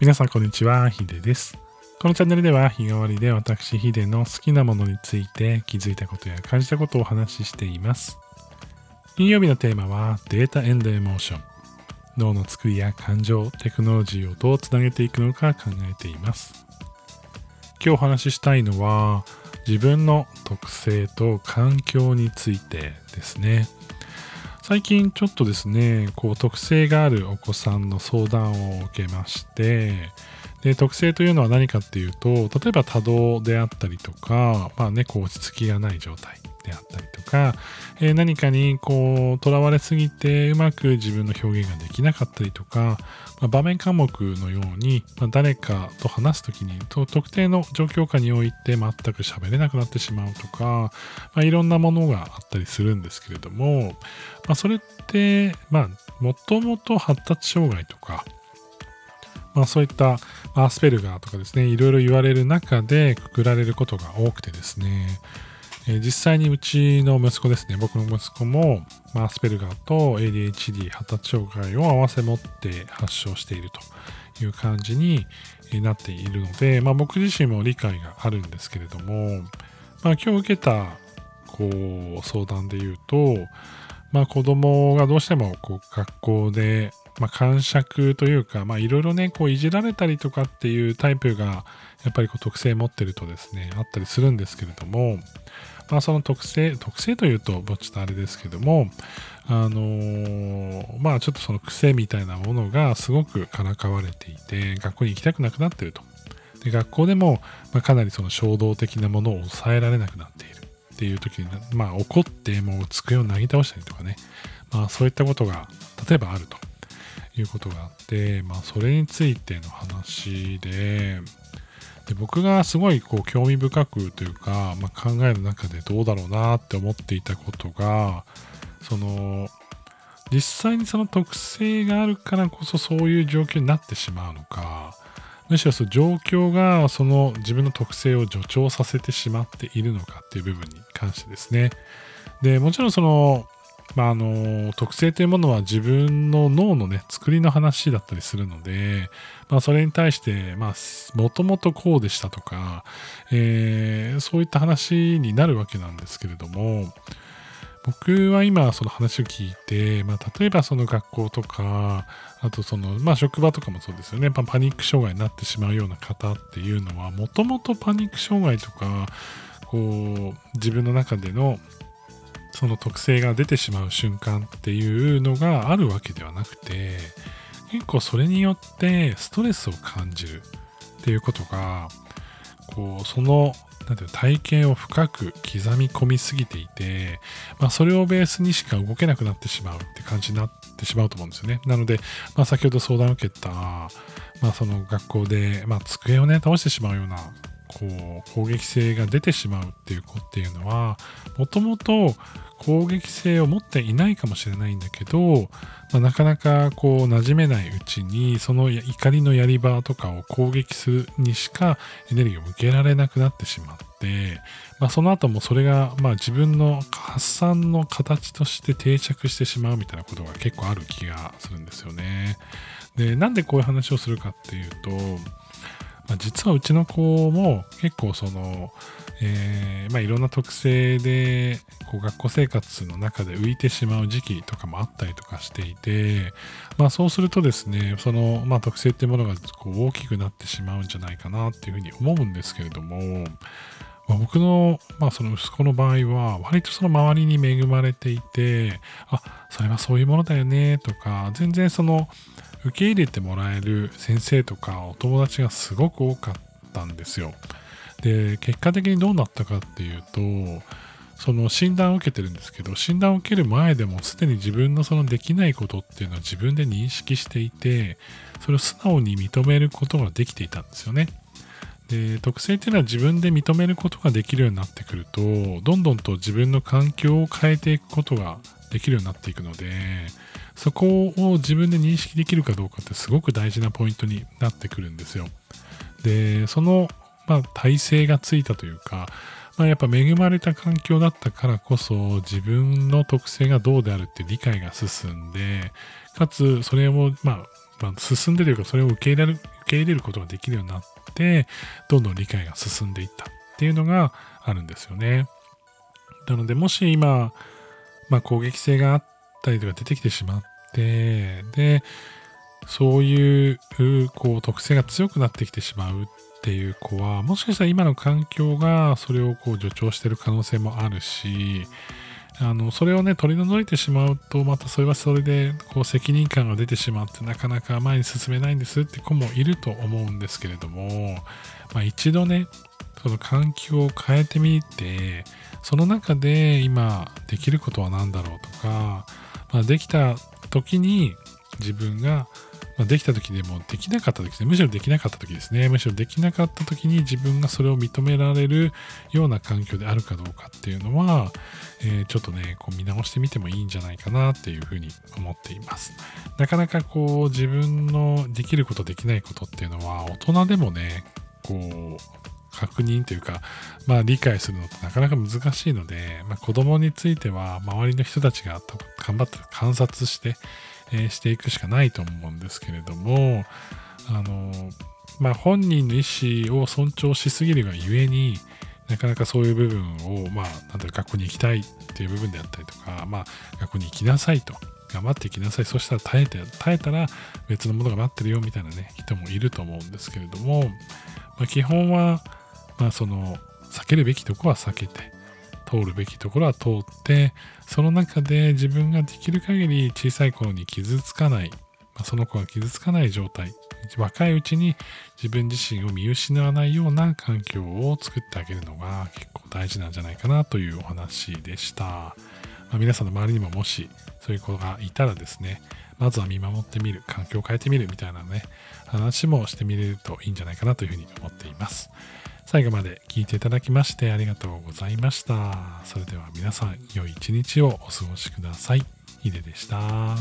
皆さんこんにちは、ヒデです。このチャンネルでは日替わりで私ヒデの好きなものについて気づいたことや感じたことをお話ししています。金曜日のテーマはデータエンドエモーション。脳の作りや感情、テクノロジーをどうつなげていくのか考えています。今日お話ししたいのは自分の特性と環境についてですね。最近ちょっとですね、こう特性があるお子さんの相談を受けまして、で特性というのは何かっていうと、例えば多動であったりとか、まあね、こう落ち着きがない状態であったりとか、えー、何かにこう、囚われすぎてうまく自分の表現ができなかったりとか、まあ、場面科目のように、まあ、誰かと話すときにと、特定の状況下において全く喋れなくなってしまうとか、まあ、いろんなものがあったりするんですけれども、まあ、それって、まあ、もともと発達障害とか、まあ、そういったアスペルガーとかですね、いろいろ言われる中でくくられることが多くてですね、え実際にうちの息子ですね、僕の息子も、ま、アスペルガーと ADHD 発達障害を併せ持って発症しているという感じになっているので、まあ、僕自身も理解があるんですけれども、まあ、今日受けたこう相談で言うと、まあ、子供がどうしてもこう学校で、まあ、感触というか、まあ、いろいろね、こういじられたりとかっていうタイプが、やっぱりこう特性持ってるとですね、あったりするんですけれども、まあ、その特性、特性というと、ぼっちとあれですけども、あのー、まあちょっとその癖みたいなものがすごくからかわれていて、学校に行きたくなくなってると。で、学校でも、まあ、かなりその衝動的なものを抑えられなくなっているっていう時に、まあ怒ってもう机を投げ倒したりとかね、まあそういったことが例えばあるということがあって、まあそれについての話で、で僕がすごいこう興味深くというか、まあ、考える中でどうだろうなって思っていたことがその実際にその特性があるからこそそういう状況になってしまうのかむしろその状況がその自分の特性を助長させてしまっているのかっていう部分に関してですね。でもちろんそのまあ、あの特性というものは自分の脳のね作りの話だったりするので、まあ、それに対してもともとこうでしたとか、えー、そういった話になるわけなんですけれども僕は今その話を聞いて、まあ、例えばその学校とかあとその、まあ、職場とかもそうですよね、ま、パニック障害になってしまうような方っていうのはもともとパニック障害とかこう自分の中でのその特性が出てしまう瞬間っていうのがあるわけではなくて結構それによってストレスを感じるっていうことがこうそのなんていう体験を深く刻み込みすぎていて、まあ、それをベースにしか動けなくなってしまうって感じになってしまうと思うんですよね。なので、まあ、先ほど相談を受けた、まあ、その学校で、まあ、机をね倒してしまうようなこう攻撃性が出てしまうっていう子っていうのはもともと攻撃性を持っていないかもしれないんだけど、まあ、なかなかこう馴染めないうちにその怒りのやり場とかを攻撃するにしかエネルギーを向けられなくなってしまって、まあ、その後もそれがまあ自分の発散の形として定着してしまうみたいなことが結構ある気がするんですよね。でなんでこういう話をするかっていうと、実はうちの子も結構その、えー、まあ、いろんな特性でこう学校生活の中で浮いてしまう時期とかもあったりとかしていて、まあ、そうするとですねその、まあ、特性っていうものがこう大きくなってしまうんじゃないかなっていうふうに思うんですけれども、まあ、僕の,、まあその息子の場合は割とその周りに恵まれていてあそれはそういうものだよねとか全然その受け入れてもらえる先生とかお友達がすごく多かったんですよ。で、結果的にどうなったかっていうと、その診断を受けてるんですけど、診断を受ける前でもすでに自分のそのできないことっていうのは自分で認識していて、それを素直に認めることができていたんですよね。で特性っていうのは自分で認めることができるようになってくるとどんどんと自分の環境を変えていくことができるようになっていくのでそこを自分で認識できるかどうかってすごく大事なポイントになってくるんですよ。で、その、まあ、体制がついたというか、まあ、やっぱ恵まれた環境だったからこそ自分の特性がどうであるって理解が進んで、かつそれを、まあ、まあ、進んでというかそれを受け入れる、受け入れることができるようになって、どんどん理解が進んでいったっていうのがあるんですよね。なので、もし今、まあ、攻撃性があったりとか出てきてしまって、で、そういう、こう、特性が強くなってきてしまうっていう子は、もしかしたら今の環境がそれをこう助長してる可能性もあるし、あの、それをね、取り除いてしまうと、またそれはそれで、こう、責任感が出てしまって、なかなか前に進めないんですって子もいると思うんですけれども、まあ一度ね、その環境を変えてみて、その中で今できることは何だろうとか、まあ、できた時に自分がまあ、できた時でもできなかった時ですね。むしろできなかった時ですね。むしろできなかった時に自分がそれを認められるような環境であるかどうかっていうのは、えー、ちょっとね、こう見直してみてもいいんじゃないかなっていうふうに思っています。なかなかこう自分のできることできないことっていうのは大人でもね、こう確認というか、まあ理解するのってなかなか難しいので、まあ子供については周りの人たちが頑張って観察して、えしていくしかないと思うんですけれども、あの、まあ、本人の意思を尊重しすぎるがゆえに、なかなかそういう部分を、まあ、なんだろう、学校に行きたいっていう部分であったりとか、まあ、学校に行きなさいと。頑張っていきなさい。そしたら耐えて、耐えたら別のものが待ってるよみたいなね、人もいると思うんですけれども、まあ、基本は、まあ、その、避けるべきとこは避けて、通るべきところは通って、その中で自分ができる限り小さい頃に傷つかない、まあ、その子が傷つかない状態、若いうちに自分自身を見失わないような環境を作ってあげるのが結構大事なんじゃないかなというお話でした。まあ、皆さんの周りにももしそういう子がいたらですね、まずは見守ってみる、環境を変えてみるみたいなね、話もしてみれるといいんじゃないかなというふうに思っています。最後まで聞いていただきましてありがとうございました。それでは皆さん、良い一日をお過ごしください。ヒデでした。